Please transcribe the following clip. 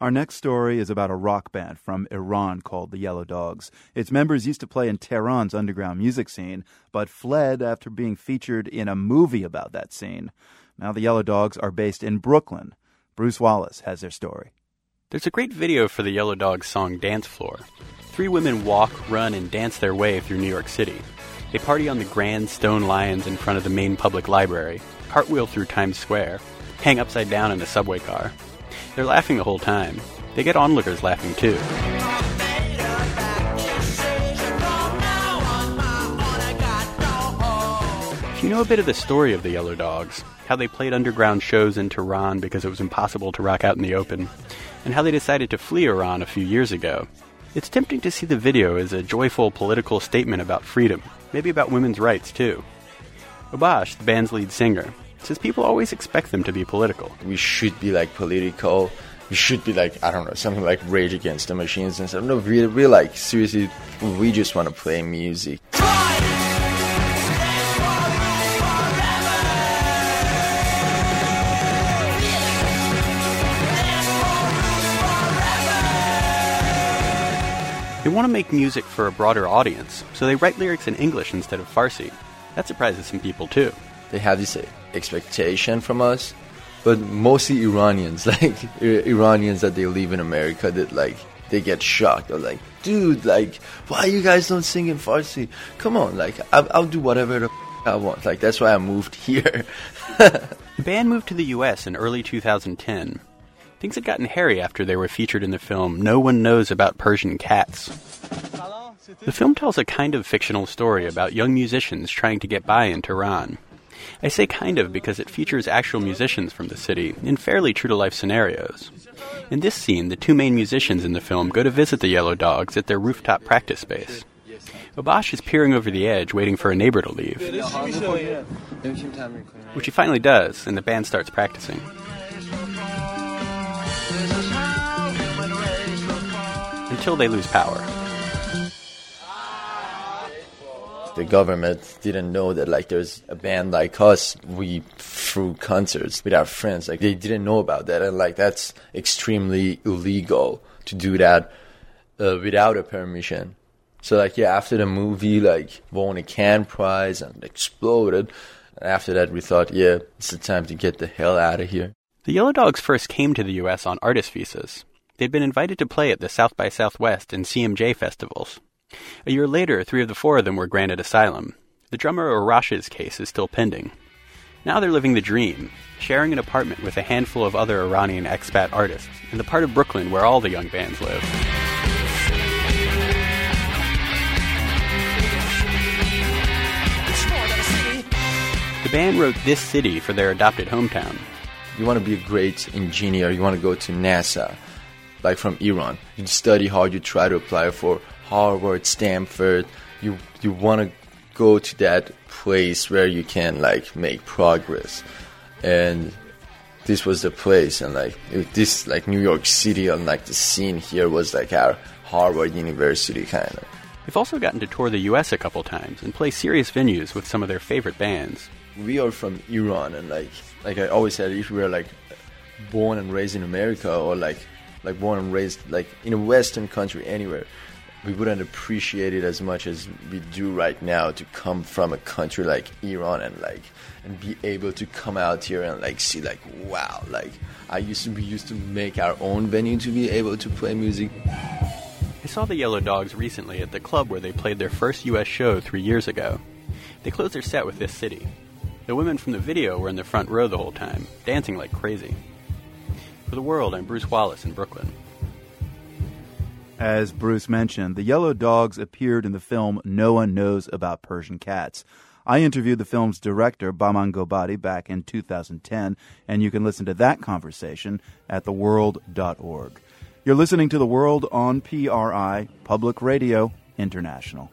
Our next story is about a rock band from Iran called the Yellow Dogs. Its members used to play in Tehran's underground music scene, but fled after being featured in a movie about that scene. Now the Yellow Dogs are based in Brooklyn. Bruce Wallace has their story. There's a great video for the Yellow Dogs song Dance Floor. Three women walk, run, and dance their way through New York City. They party on the grand stone lions in front of the main public library, cartwheel through Times Square, hang upside down in a subway car. They're laughing the whole time. They get onlookers laughing too. If you know a bit of the story of the Yellow Dogs, how they played underground shows in Tehran because it was impossible to rock out in the open, and how they decided to flee Iran a few years ago, it's tempting to see the video as a joyful political statement about freedom, maybe about women's rights too. Obash, the band's lead singer, says people always expect them to be political. We should be like political. We should be like I don't know something like Rage Against the Machines and stuff. No, we we like seriously. We just want to play music. They want to make music for a broader audience, so they write lyrics in English instead of Farsi. That surprises some people too. They have this uh, expectation from us, but mostly Iranians, like Iranians that they live in America, that like they get shocked. They're like, dude, like, why you guys don't sing in Farsi? Come on, like, I'll, I'll do whatever the f- I want. Like, that's why I moved here. the band moved to the U.S. in early 2010. Things had gotten hairy after they were featured in the film No One Knows About Persian Cats. The film tells a kind of fictional story about young musicians trying to get by in Tehran. I say kind of because it features actual musicians from the city in fairly true to life scenarios. In this scene, the two main musicians in the film go to visit the Yellow Dogs at their rooftop practice space. Obash is peering over the edge, waiting for a neighbor to leave. Which he finally does, and the band starts practicing. Until they lose power. The government didn't know that like there's a band like us we threw concerts with our friends like they didn't know about that. And like that's extremely illegal to do that uh, without a permission. So like yeah after the movie like won a Cannes prize and exploded after that we thought yeah it's the time to get the hell out of here. The yellow dogs first came to the us on artist visas. They'd been invited to play at the south by southwest and cmj festivals a year later, three of the four of them were granted asylum. The drummer Arash's case is still pending. Now they're living the dream, sharing an apartment with a handful of other Iranian expat artists in the part of Brooklyn where all the young bands live. The band wrote This City for their adopted hometown. You want to be a great engineer, you want to go to NASA, like from Iran. You study hard, you try to apply for Harvard, Stanford. You you want to go to that place where you can like make progress, and this was the place. And like this, like New York City, and like the scene here was like our Harvard University kind of. They've also gotten to tour the U.S. a couple times and play serious venues with some of their favorite bands. We are from Iran, and like like I always said, if we were like born and raised in America or like like born and raised like in a Western country anywhere, we wouldn't appreciate it as much as we do right now to come from a country like Iran and like and be able to come out here and like see like wow like I used to be used to make our own venue to be able to play music. I saw the Yellow Dogs recently at the club where they played their first US show 3 years ago. They closed their set with this city. The women from the video were in the front row the whole time, dancing like crazy. For the world, I'm Bruce Wallace in Brooklyn. As Bruce mentioned, the yellow dogs appeared in the film No One Knows About Persian Cats. I interviewed the film's director, Bahman Ghobadi, back in 2010, and you can listen to that conversation at theworld.org. You're listening to The World on PRI, Public Radio International.